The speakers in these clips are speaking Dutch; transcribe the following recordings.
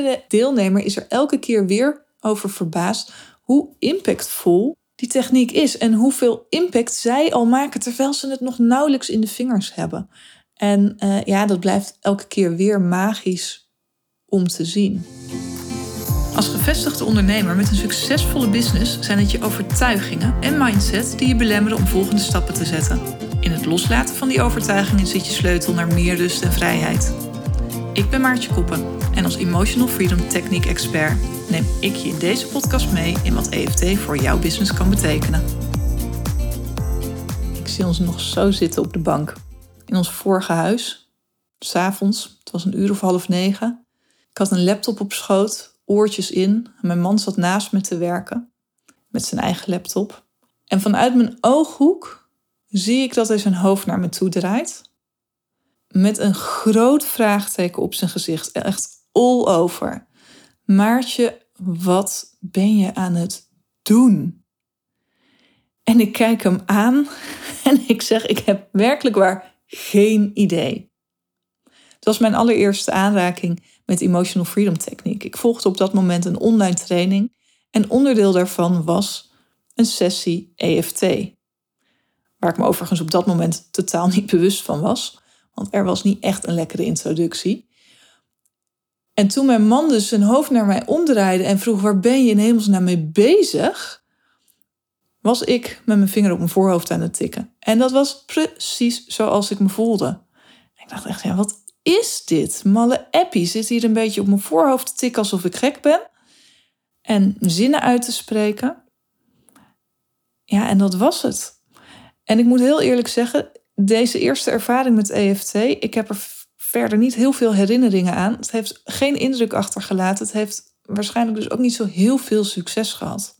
iedere deelnemer is er elke keer weer over verbaasd hoe impactvol die techniek is en hoeveel impact zij al maken terwijl ze het nog nauwelijks in de vingers hebben. En uh, ja, dat blijft elke keer weer magisch om te zien. Als gevestigde ondernemer met een succesvolle business zijn het je overtuigingen en mindset die je belemmeren om volgende stappen te zetten. In het loslaten van die overtuigingen zit je sleutel naar meer rust en vrijheid. Ik ben Maartje Koppen en als Emotional Freedom Technique Expert neem ik je in deze podcast mee in wat EFT voor jouw business kan betekenen. Ik zie ons nog zo zitten op de bank in ons vorige huis. S'avonds, het was een uur of half negen. Ik had een laptop op schoot, oortjes in. Mijn man zat naast me te werken met zijn eigen laptop. En vanuit mijn ooghoek zie ik dat hij zijn hoofd naar me toe draait. Met een groot vraagteken op zijn gezicht. Echt all over. Maartje, wat ben je aan het doen? En ik kijk hem aan en ik zeg: Ik heb werkelijk waar geen idee. Het was mijn allereerste aanraking met Emotional Freedom Techniek. Ik volgde op dat moment een online training en onderdeel daarvan was een sessie EFT. Waar ik me overigens op dat moment totaal niet bewust van was, want er was niet echt een lekkere introductie. En toen mijn man dus zijn hoofd naar mij omdraaide en vroeg: Waar ben je in hemelsnaam mee bezig? was ik met mijn vinger op mijn voorhoofd aan het tikken. En dat was precies zoals ik me voelde. Ik dacht echt, ja, wat is dit? Malle appie zit hier een beetje op mijn voorhoofd te tikken alsof ik gek ben. En zinnen uit te spreken. Ja, en dat was het. En ik moet heel eerlijk zeggen, deze eerste ervaring met EFT, ik heb er verder niet heel veel herinneringen aan. Het heeft geen indruk achtergelaten. Het heeft waarschijnlijk dus ook niet zo heel veel succes gehad.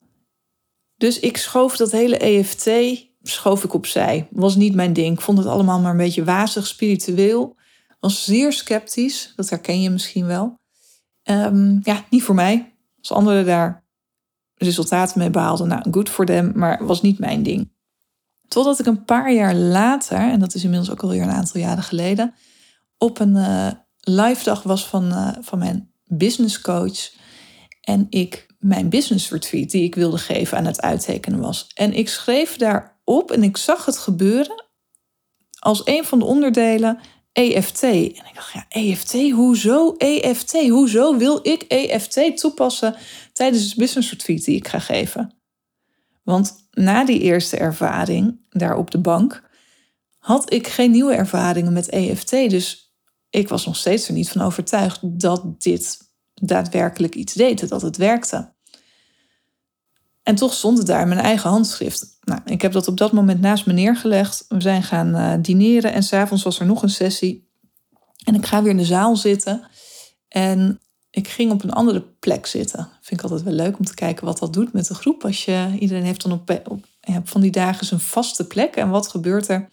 Dus ik schoof dat hele EFT schoof ik opzij. Was niet mijn ding. Ik vond het allemaal maar een beetje wazig, spiritueel. Was zeer sceptisch. Dat herken je misschien wel. Ehm, ja, niet voor mij. Als anderen daar resultaten mee behaalden, nou, good voor them, maar was niet mijn ding. Totdat ik een paar jaar later, en dat is inmiddels ook alweer een aantal jaren geleden, op een uh, live dag was van, uh, van mijn business coach. En ik mijn business retreat die ik wilde geven aan het uittekenen was. En ik schreef daarop en ik zag het gebeuren als een van de onderdelen EFT. En ik dacht, ja, EFT, hoezo EFT? Hoezo wil ik EFT toepassen tijdens het business retreat die ik ga geven? Want na die eerste ervaring daar op de bank had ik geen nieuwe ervaringen met EFT. Dus ik was nog steeds er niet van overtuigd dat dit daadwerkelijk iets deed, dat het werkte. En toch stond het daar mijn eigen handschrift. Nou, ik heb dat op dat moment naast me neergelegd. We zijn gaan uh, dineren en s'avonds was er nog een sessie. En ik ga weer in de zaal zitten. En ik ging op een andere plek zitten. Vind ik altijd wel leuk om te kijken wat dat doet met de groep. Als je, iedereen heeft dan op, op van die dagen zijn vaste plek. En wat gebeurt er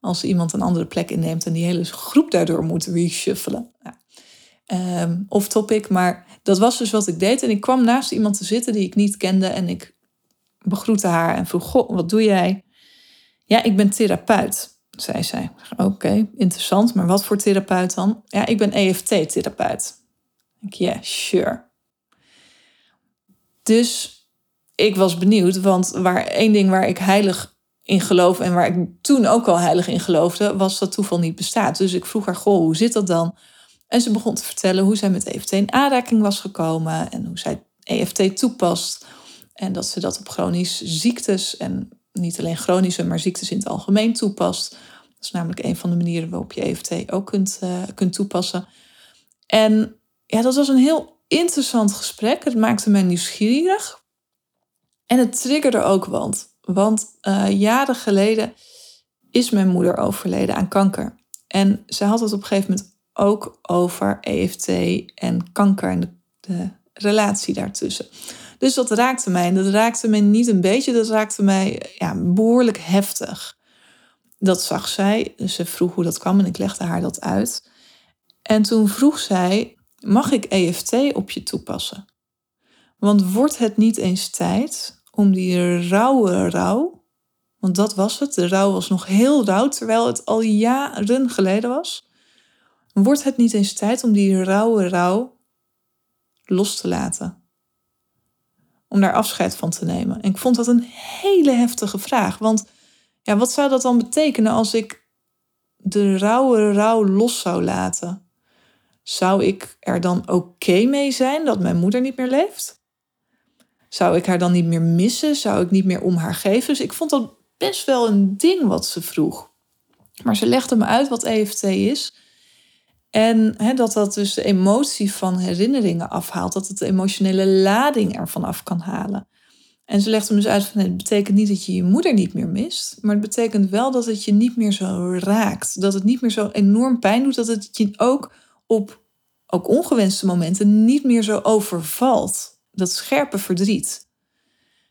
als iemand een andere plek inneemt en die hele groep daardoor moet reshuffelen? Nou, um, off topic, maar dat was dus wat ik deed. En ik kwam naast iemand te zitten die ik niet kende en ik begroette haar en vroeg: Goh, wat doe jij? Ja, ik ben therapeut, zei zij. Oké, interessant, maar wat voor therapeut dan? Ja, ik ben EFT-therapeut. Ik, ja, sure. Dus ik was benieuwd, want waar, één ding waar ik heilig in geloof en waar ik toen ook al heilig in geloofde, was dat toeval niet bestaat. Dus ik vroeg haar: Goh, hoe zit dat dan? En ze begon te vertellen hoe zij met EFT in aanraking was gekomen en hoe zij EFT toepast. En dat ze dat op chronische ziektes en niet alleen chronische, maar ziektes in het algemeen toepast. Dat is namelijk een van de manieren waarop je EFT ook kunt, uh, kunt toepassen. En ja, dat was een heel interessant gesprek. Het maakte mij nieuwsgierig. En het triggerde ook want. Want uh, jaren geleden is mijn moeder overleden aan kanker. En ze had het op een gegeven moment ook over EFT en kanker en de, de, relatie daartussen. Dus dat raakte mij. En dat raakte me niet een beetje, dat raakte mij ja, behoorlijk heftig. Dat zag zij. Ze vroeg hoe dat kwam en ik legde haar dat uit. En toen vroeg zij: Mag ik EFT op je toepassen? Want wordt het niet eens tijd om die rauwe rouw, want dat was het, de rouw was nog heel rauw terwijl het al jaren geleden was, Wordt het niet eens tijd om die rauwe rouw los te laten. Om daar afscheid van te nemen. En ik vond dat een hele heftige vraag. Want ja, wat zou dat dan betekenen als ik de rauwe rouw los zou laten? Zou ik er dan oké mee zijn dat mijn moeder niet meer leeft? Zou ik haar dan niet meer missen? Zou ik niet meer om haar geven? Dus ik vond dat best wel een ding wat ze vroeg. Maar ze legde me uit wat EFT is. En dat dat dus de emotie van herinneringen afhaalt. Dat het de emotionele lading ervan af kan halen. En ze legde me dus uit van het betekent niet dat je je moeder niet meer mist. Maar het betekent wel dat het je niet meer zo raakt. Dat het niet meer zo enorm pijn doet. Dat het je ook ook ongewenste momenten niet meer zo overvalt. Dat scherpe verdriet.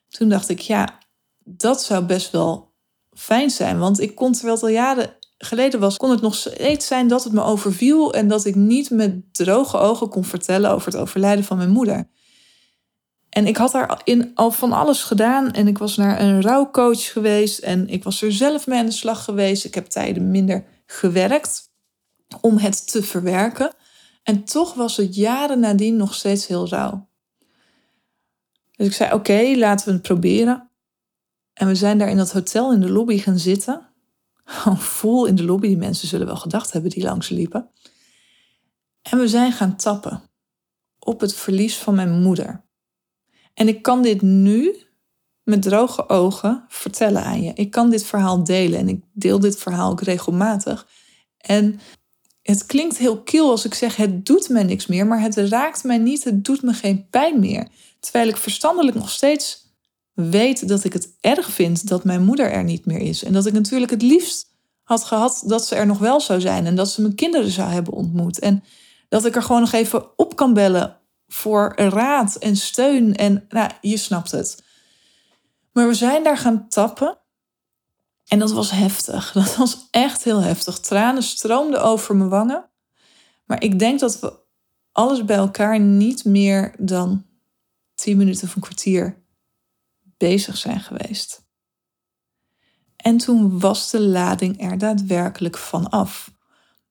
Toen dacht ik, ja, dat zou best wel fijn zijn. Want ik kon, terwijl het al jaren geleden was, kon het nog steeds zijn dat het me overviel en dat ik niet met droge ogen kon vertellen over het overlijden van mijn moeder. En ik had daarin al van alles gedaan en ik was naar een rouwcoach geweest en ik was er zelf mee aan de slag geweest. Ik heb tijden minder gewerkt om het te verwerken. En toch was het jaren nadien nog steeds heel rauw. Dus ik zei: Oké, laten we het proberen. En we zijn daar in dat hotel in de lobby gaan zitten. Gewoon vol in de lobby. Die mensen zullen wel gedacht hebben die langs liepen. En we zijn gaan tappen op het verlies van mijn moeder. En ik kan dit nu met droge ogen vertellen aan je. Ik kan dit verhaal delen en ik deel dit verhaal ook regelmatig. En het klinkt heel kil als ik zeg het doet mij niks meer, maar het raakt mij niet, het doet me geen pijn meer. Terwijl ik verstandelijk nog steeds weet dat ik het erg vind dat mijn moeder er niet meer is. En dat ik natuurlijk het liefst had gehad dat ze er nog wel zou zijn en dat ze mijn kinderen zou hebben ontmoet. En dat ik er gewoon nog even op kan bellen voor raad en steun. En nou, je snapt het. Maar we zijn daar gaan tappen. En dat was heftig. Dat was echt heel heftig. Tranen stroomden over mijn wangen. Maar ik denk dat we alles bij elkaar niet meer dan tien minuten of een kwartier bezig zijn geweest. En toen was de lading er daadwerkelijk van af.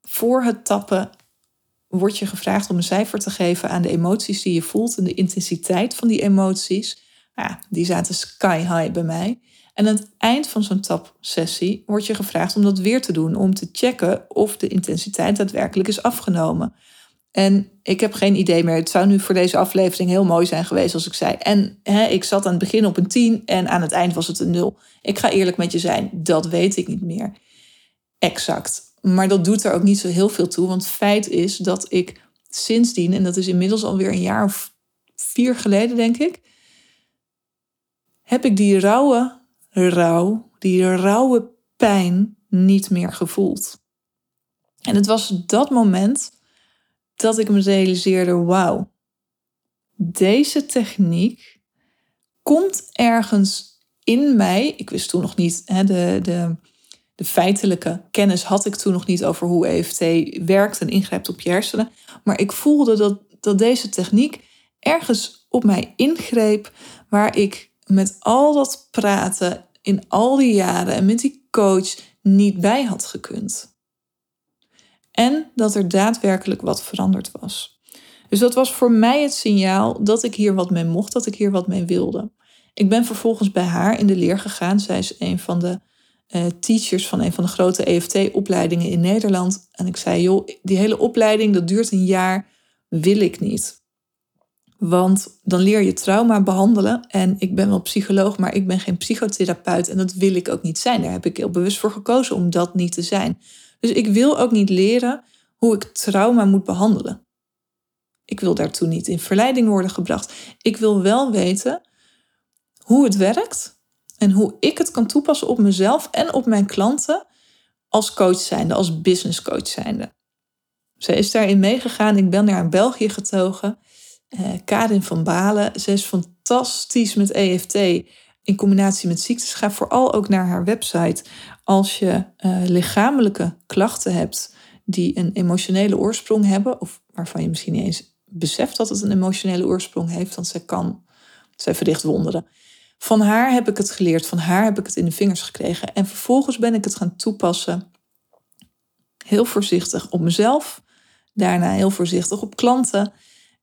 Voor het tappen wordt je gevraagd om een cijfer te geven aan de emoties die je voelt en de intensiteit van die emoties. Ja, die zaten sky high bij mij. En aan het eind van zo'n tapsessie wordt je gevraagd om dat weer te doen, om te checken of de intensiteit daadwerkelijk is afgenomen. En ik heb geen idee meer. Het zou nu voor deze aflevering heel mooi zijn geweest als ik zei. En hè, ik zat aan het begin op een 10 en aan het eind was het een 0. Ik ga eerlijk met je zijn, dat weet ik niet meer. Exact. Maar dat doet er ook niet zo heel veel toe. Want feit is dat ik sindsdien, en dat is inmiddels alweer een jaar of vier geleden, denk ik, heb ik die rauwe rouw, die rauwe pijn niet meer gevoeld. En het was dat moment dat ik me realiseerde: wauw, deze techniek komt ergens in mij. Ik wist toen nog niet, hè, de, de, de feitelijke kennis had ik toen nog niet over hoe EFT werkt en ingrijpt op je hersenen. Maar ik voelde dat, dat deze techniek ergens op mij ingreep, waar ik met al dat praten in al die jaren en met die coach niet bij had gekund en dat er daadwerkelijk wat veranderd was. Dus dat was voor mij het signaal dat ik hier wat mee mocht, dat ik hier wat mee wilde. Ik ben vervolgens bij haar in de leer gegaan. Zij is een van de uh, teachers van een van de grote EFT-opleidingen in Nederland. En ik zei, joh, die hele opleiding, dat duurt een jaar, wil ik niet. Want dan leer je trauma behandelen. En ik ben wel psycholoog, maar ik ben geen psychotherapeut. En dat wil ik ook niet zijn. Daar heb ik heel bewust voor gekozen om dat niet te zijn. Dus ik wil ook niet leren hoe ik trauma moet behandelen. Ik wil daartoe niet in verleiding worden gebracht. Ik wil wel weten hoe het werkt en hoe ik het kan toepassen op mezelf en op mijn klanten als coach zijnde, als business coach zijnde. Zij is daarin meegegaan. Ik ben naar België getogen. Eh, Karin van Balen. Ze is fantastisch met EFT in combinatie met ziektes. Ga vooral ook naar haar website als je uh, lichamelijke klachten hebt die een emotionele oorsprong hebben, of waarvan je misschien niet eens beseft dat het een emotionele oorsprong heeft, want zij kan, zij verricht wonderen. Van haar heb ik het geleerd, van haar heb ik het in de vingers gekregen. En vervolgens ben ik het gaan toepassen. Heel voorzichtig op mezelf, daarna heel voorzichtig op klanten.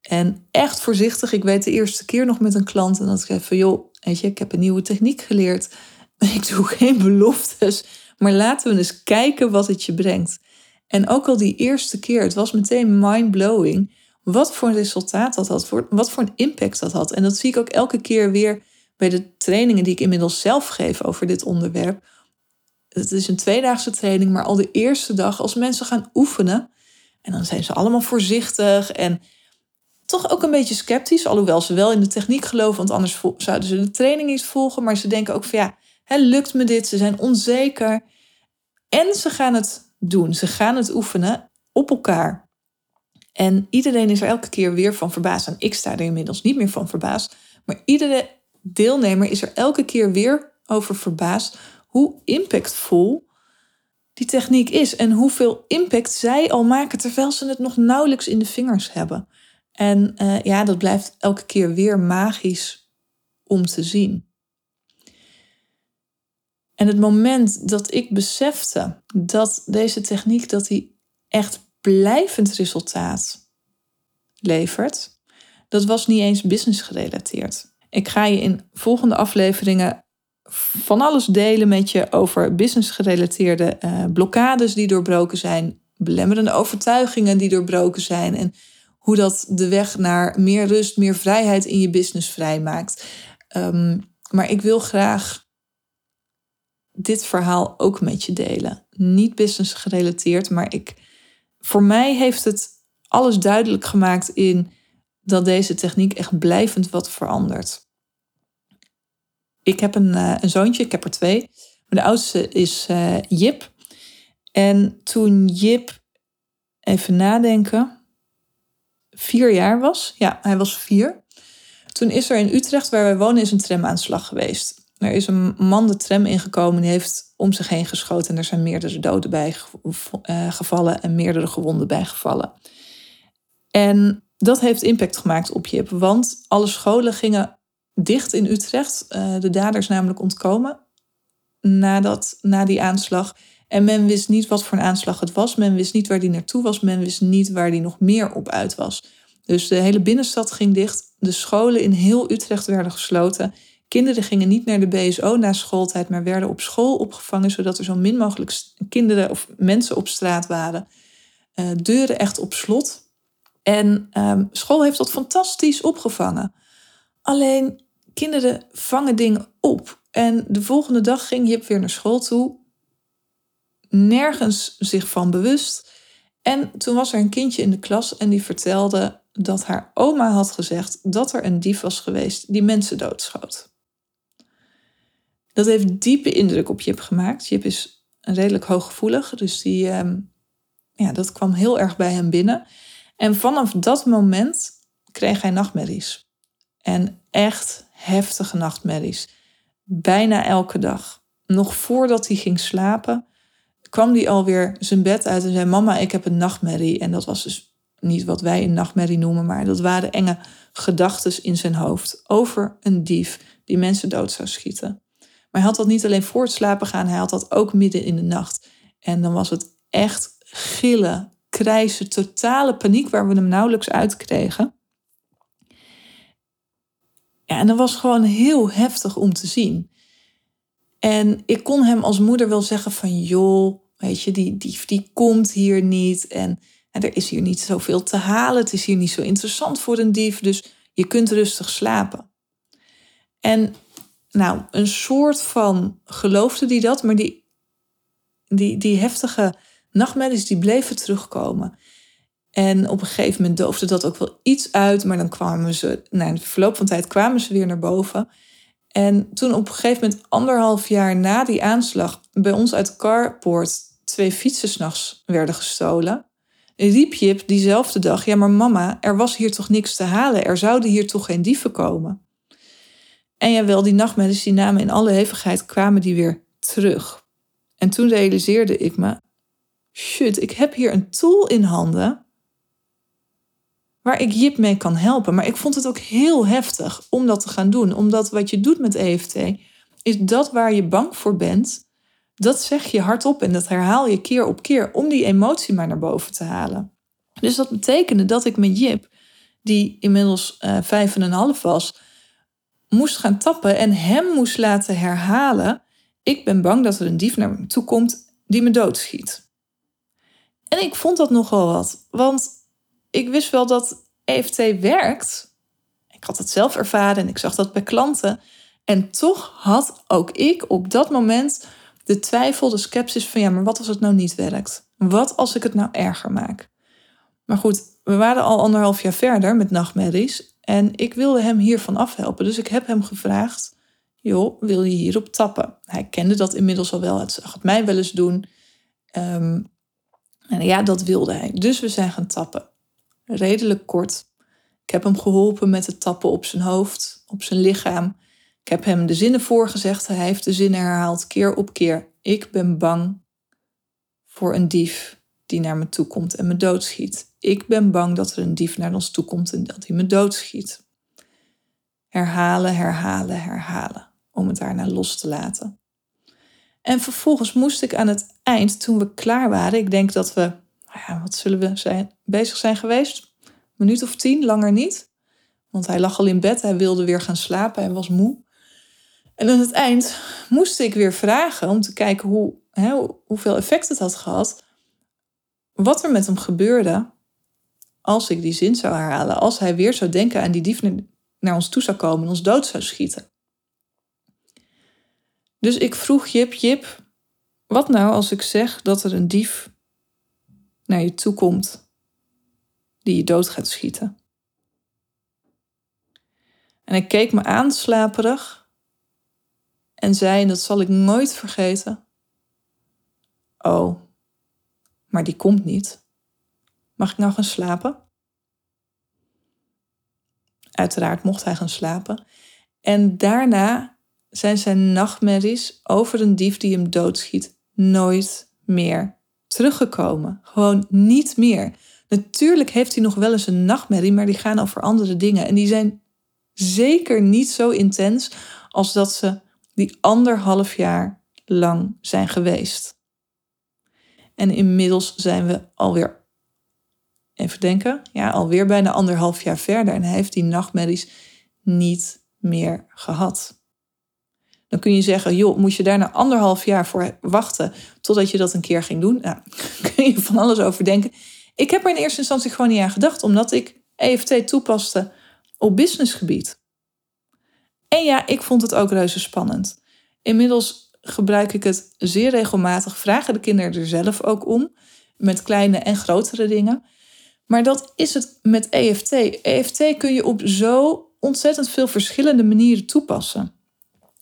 En echt voorzichtig. Ik weet de eerste keer nog met een klant en dat ik zei van joh, weet je, ik heb een nieuwe techniek geleerd. Ik doe geen beloftes, maar laten we eens kijken wat het je brengt. En ook al die eerste keer, het was meteen mind-blowing wat voor een resultaat dat had, wat voor een impact dat had. En dat zie ik ook elke keer weer bij de trainingen die ik inmiddels zelf geef over dit onderwerp. Het is een tweedaagse training, maar al de eerste dag, als mensen gaan oefenen, en dan zijn ze allemaal voorzichtig en toch ook een beetje sceptisch, alhoewel ze wel in de techniek geloven, want anders zouden ze de training niet volgen. Maar ze denken ook van ja, hè, lukt me dit? Ze zijn onzeker. En ze gaan het doen. Ze gaan het oefenen op elkaar. En iedereen is er elke keer weer van verbaasd. En ik sta er inmiddels niet meer van verbaasd. Maar iedere deelnemer is er elke keer weer over verbaasd hoe impactvol die techniek is. En hoeveel impact zij al maken terwijl ze het nog nauwelijks in de vingers hebben. En uh, ja, dat blijft elke keer weer magisch om te zien. En het moment dat ik besefte dat deze techniek dat die echt blijvend resultaat levert, dat was niet eens business gerelateerd. Ik ga je in volgende afleveringen van alles delen met je over business gerelateerde uh, blokkades die doorbroken zijn, belemmerende overtuigingen die doorbroken zijn en hoe dat de weg naar meer rust, meer vrijheid in je business vrijmaakt. Um, maar ik wil graag dit verhaal ook met je delen. Niet business gerelateerd, maar ik, voor mij heeft het alles duidelijk gemaakt in dat deze techniek echt blijvend wat verandert. Ik heb een, uh, een zoontje, ik heb er twee. De oudste is uh, Jip. En toen Jip, even nadenken, vier jaar was. Ja, hij was vier. Toen is er in Utrecht, waar wij wonen, is een tramaanslag geweest. Er is een man de tram ingekomen, die heeft om zich heen geschoten. En er zijn meerdere doden bij eh, gevallen en meerdere gewonden bij gevallen. En dat heeft impact gemaakt op Jip, want alle scholen gingen dicht in Utrecht. Uh, de daders namelijk ontkomen nadat, na die aanslag. En men wist niet wat voor een aanslag het was. Men wist niet waar die naartoe was. Men wist niet waar die nog meer op uit was. Dus de hele binnenstad ging dicht. De scholen in heel Utrecht werden gesloten. Kinderen gingen niet naar de BSO na schooltijd, maar werden op school opgevangen, zodat er zo min mogelijk kinderen of mensen op straat waren. Uh, deuren echt op slot. En um, school heeft dat fantastisch opgevangen. Alleen kinderen vangen dingen op. En de volgende dag ging Jip weer naar school toe. Nergens zich van bewust. En toen was er een kindje in de klas en die vertelde dat haar oma had gezegd dat er een dief was geweest die mensen doodschoot. Dat heeft diepe indruk op Jip gemaakt. Jip is redelijk hooggevoelig, dus die, ehm, ja, dat kwam heel erg bij hem binnen. En vanaf dat moment kreeg hij nachtmerries. En echt heftige nachtmerries. Bijna elke dag. Nog voordat hij ging slapen, kwam hij alweer zijn bed uit en zei: Mama, ik heb een nachtmerrie. En dat was dus niet wat wij een nachtmerrie noemen, maar dat waren enge gedachten in zijn hoofd over een dief die mensen dood zou schieten. Maar hij had dat niet alleen voor het slapen gaan, hij had dat ook midden in de nacht. En dan was het echt gillen, krijsen, totale paniek waar we hem nauwelijks uitkregen. Ja, en dat was gewoon heel heftig om te zien. En ik kon hem als moeder wel zeggen van joh, weet je, die die, die komt hier niet. En, en er is hier niet zoveel te halen. Het is hier niet zo interessant voor een dief. Dus je kunt rustig slapen. En nou, een soort van geloofde die dat, maar die, die, die heftige nachtmerries die bleven terugkomen. En op een gegeven moment doofde dat ook wel iets uit, maar dan kwamen ze, na een verloop van tijd kwamen ze weer naar boven. En toen op een gegeven moment, anderhalf jaar na die aanslag, bij ons uit Carport twee fietsen s'nachts werden gestolen, riep Jip diezelfde dag: Ja, maar mama, er was hier toch niks te halen? Er zouden hier toch geen dieven komen? En jawel, die nachtmerries die namen in alle hevigheid kwamen die weer terug. En toen realiseerde ik me: shit, ik heb hier een tool in handen waar ik Jip mee kan helpen. Maar ik vond het ook heel heftig om dat te gaan doen. Omdat wat je doet met EFT, is dat waar je bang voor bent, dat zeg je hardop en dat herhaal je keer op keer om die emotie maar naar boven te halen. Dus dat betekende dat ik met Jip die inmiddels uh, vijf en een half was, moest gaan tappen en hem moest laten herhalen: Ik ben bang dat er een dief naar me toe komt die me doodschiet. En ik vond dat nogal wat, want ik wist wel dat EFT werkt. Ik had het zelf ervaren en ik zag dat bij klanten. En toch had ook ik op dat moment de twijfel, de sceptisch van ja, maar wat als het nou niet werkt? Wat als ik het nou erger maak? Maar goed, we waren al anderhalf jaar verder met nachtmerries en ik wilde hem hiervan afhelpen. Dus ik heb hem gevraagd, joh, wil je hierop tappen? Hij kende dat inmiddels al wel, het zag het mij wel eens doen. Ehm, en ja, dat wilde hij. Dus we zijn gaan tappen. Redelijk kort. Ik heb hem geholpen met het tappen op zijn hoofd, op zijn lichaam. Ik heb hem de zinnen voorgezegd. Hij heeft de zinnen herhaald keer op keer. Ik ben bang voor een dief die naar me toe komt en me doodschiet. Ik ben bang dat er een dief naar ons toe komt en dat hij me doodschiet. Herhalen, herhalen, herhalen. Om het daarna los te laten. En vervolgens moest ik aan het eind, toen we klaar waren, ik denk dat we, ja, wat zullen we zijn, bezig zijn geweest? Een minuut of tien, langer niet. Want hij lag al in bed, hij wilde weer gaan slapen, hij was moe. En aan het eind moest ik weer vragen om te kijken hoe, hè, hoeveel effect het had gehad. Wat er met hem gebeurde als ik die zin zou herhalen. Als hij weer zou denken aan die dief naar ons toe zou komen en ons dood zou schieten. Dus ik vroeg Jip, Jip, wat nou als ik zeg dat er een dief naar je toe komt die je dood gaat schieten? En hij keek me aan, slaperig, en zei, en dat zal ik nooit vergeten: Oh, maar die komt niet. Mag ik nou gaan slapen? Uiteraard mocht hij gaan slapen. En daarna zijn zijn nachtmerries over een dief die hem doodschiet nooit meer teruggekomen. Gewoon niet meer. Natuurlijk heeft hij nog wel eens een nachtmerrie, maar die gaan over andere dingen. En die zijn zeker niet zo intens als dat ze die anderhalf jaar lang zijn geweest. En inmiddels zijn we alweer, even denken, ja, alweer bijna anderhalf jaar verder. En hij heeft die nachtmerries niet meer gehad. Dan kun je zeggen, joh, moet je daar nou anderhalf jaar voor wachten totdat je dat een keer ging doen? Nou, kun je van alles over denken. Ik heb er in eerste instantie gewoon niet aan gedacht, omdat ik EFT toepaste op businessgebied. En ja, ik vond het ook reuze spannend. Inmiddels gebruik ik het zeer regelmatig, vragen de kinderen er zelf ook om, met kleine en grotere dingen. Maar dat is het met EFT. EFT kun je op zo ontzettend veel verschillende manieren toepassen.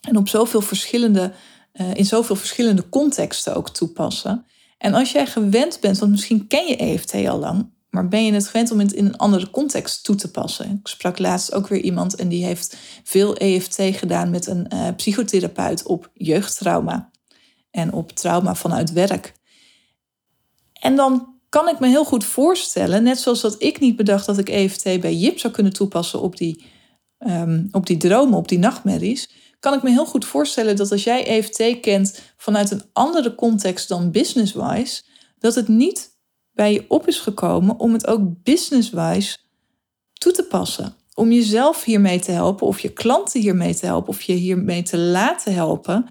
En op zoveel verschillende, uh, in zoveel verschillende contexten ook toepassen. En als jij gewend bent, want misschien ken je EFT al lang, maar ben je het gewend om het in een andere context toe te passen? Ik sprak laatst ook weer iemand en die heeft veel EFT gedaan met een uh, psychotherapeut op jeugdtrauma en op trauma vanuit werk. En dan kan ik me heel goed voorstellen, net zoals dat ik niet bedacht dat ik EFT bij Jip zou kunnen toepassen op die, um, op die dromen, op die nachtmerries, kan ik me heel goed voorstellen dat als jij EFT kent vanuit een andere context dan business-wise, dat het niet bij je op is gekomen om het ook business-wise toe te passen. Om jezelf hiermee te helpen, of je klanten hiermee te helpen, of je hiermee te laten helpen.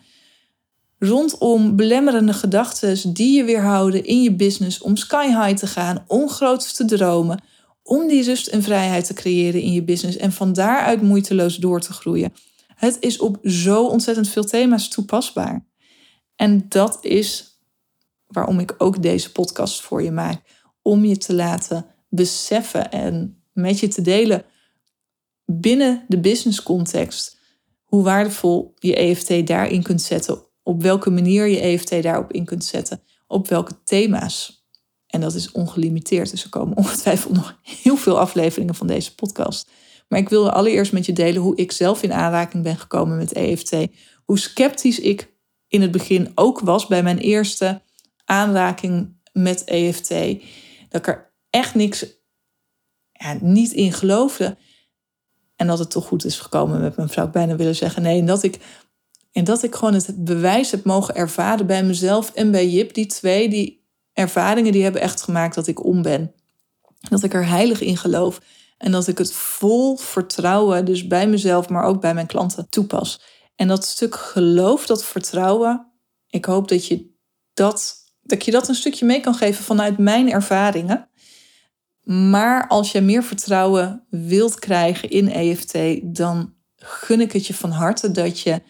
Rondom belemmerende gedachten die je weerhouden in je business om sky high te gaan, om groots te dromen, om die rust en vrijheid te creëren in je business en van daaruit moeiteloos door te groeien. Het is op zo ontzettend veel thema's toepasbaar. En dat is waarom ik ook deze podcast voor je maak. Om je te laten beseffen en met je te delen binnen de business context hoe waardevol je EFT daarin kunt zetten. Op welke manier je EFT daarop in kunt zetten. Op welke thema's. En dat is ongelimiteerd. Dus er komen ongetwijfeld nog heel veel afleveringen van deze podcast. Maar ik wilde allereerst met je delen hoe ik zelf in aanraking ben gekomen met EFT. Hoe sceptisch ik in het begin ook was bij mijn eerste aanraking met EFT. Dat ik er echt niks, niet in geloofde. En dat het toch goed is gekomen met mijn vrouw. Ik bijna willen zeggen nee. En dat ik, en dat ik gewoon het bewijs heb mogen ervaren bij mezelf en bij Jip. Die twee, die ervaringen, die hebben echt gemaakt dat ik om ben. Dat ik er heilig in geloof. En dat ik het vol vertrouwen, dus bij mezelf, maar ook bij mijn klanten, toepas. En dat stuk geloof, dat vertrouwen, ik hoop dat je dat, dat je dat een stukje mee kan geven vanuit mijn ervaringen. Maar als je meer vertrouwen wilt krijgen in EFT, dan gun ik het je van harte dat je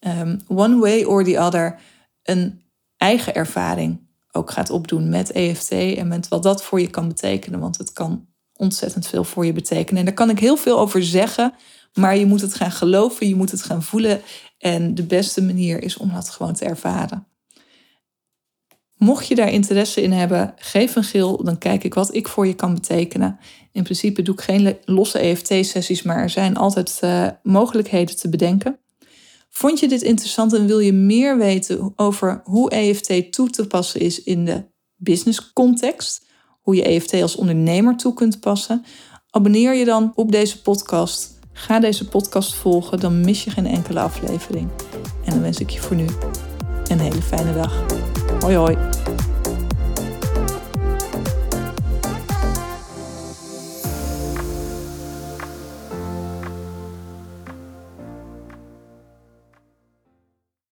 um, one way or the other een eigen ervaring ook gaat opdoen met EFT en met wat dat voor je kan betekenen. Want het kan ontzettend veel voor je betekenen. En daar kan ik heel veel over zeggen, maar je moet het gaan geloven, je moet het gaan voelen. En de beste manier is om dat gewoon te ervaren. Mocht je daar interesse in hebben, geef een gil, dan kijk ik wat ik voor je kan betekenen. In principe doe ik geen losse EFT-sessies, maar er zijn altijd uh, mogelijkheden te bedenken. Vond je dit interessant en wil je meer weten over hoe EFT toe te passen is in de business context? Hoe je EFT als ondernemer toe kunt passen? Abonneer je dan op deze podcast. Ga deze podcast volgen, dan mis je geen enkele aflevering. En dan wens ik je voor nu een hele fijne dag. Hoi hoi.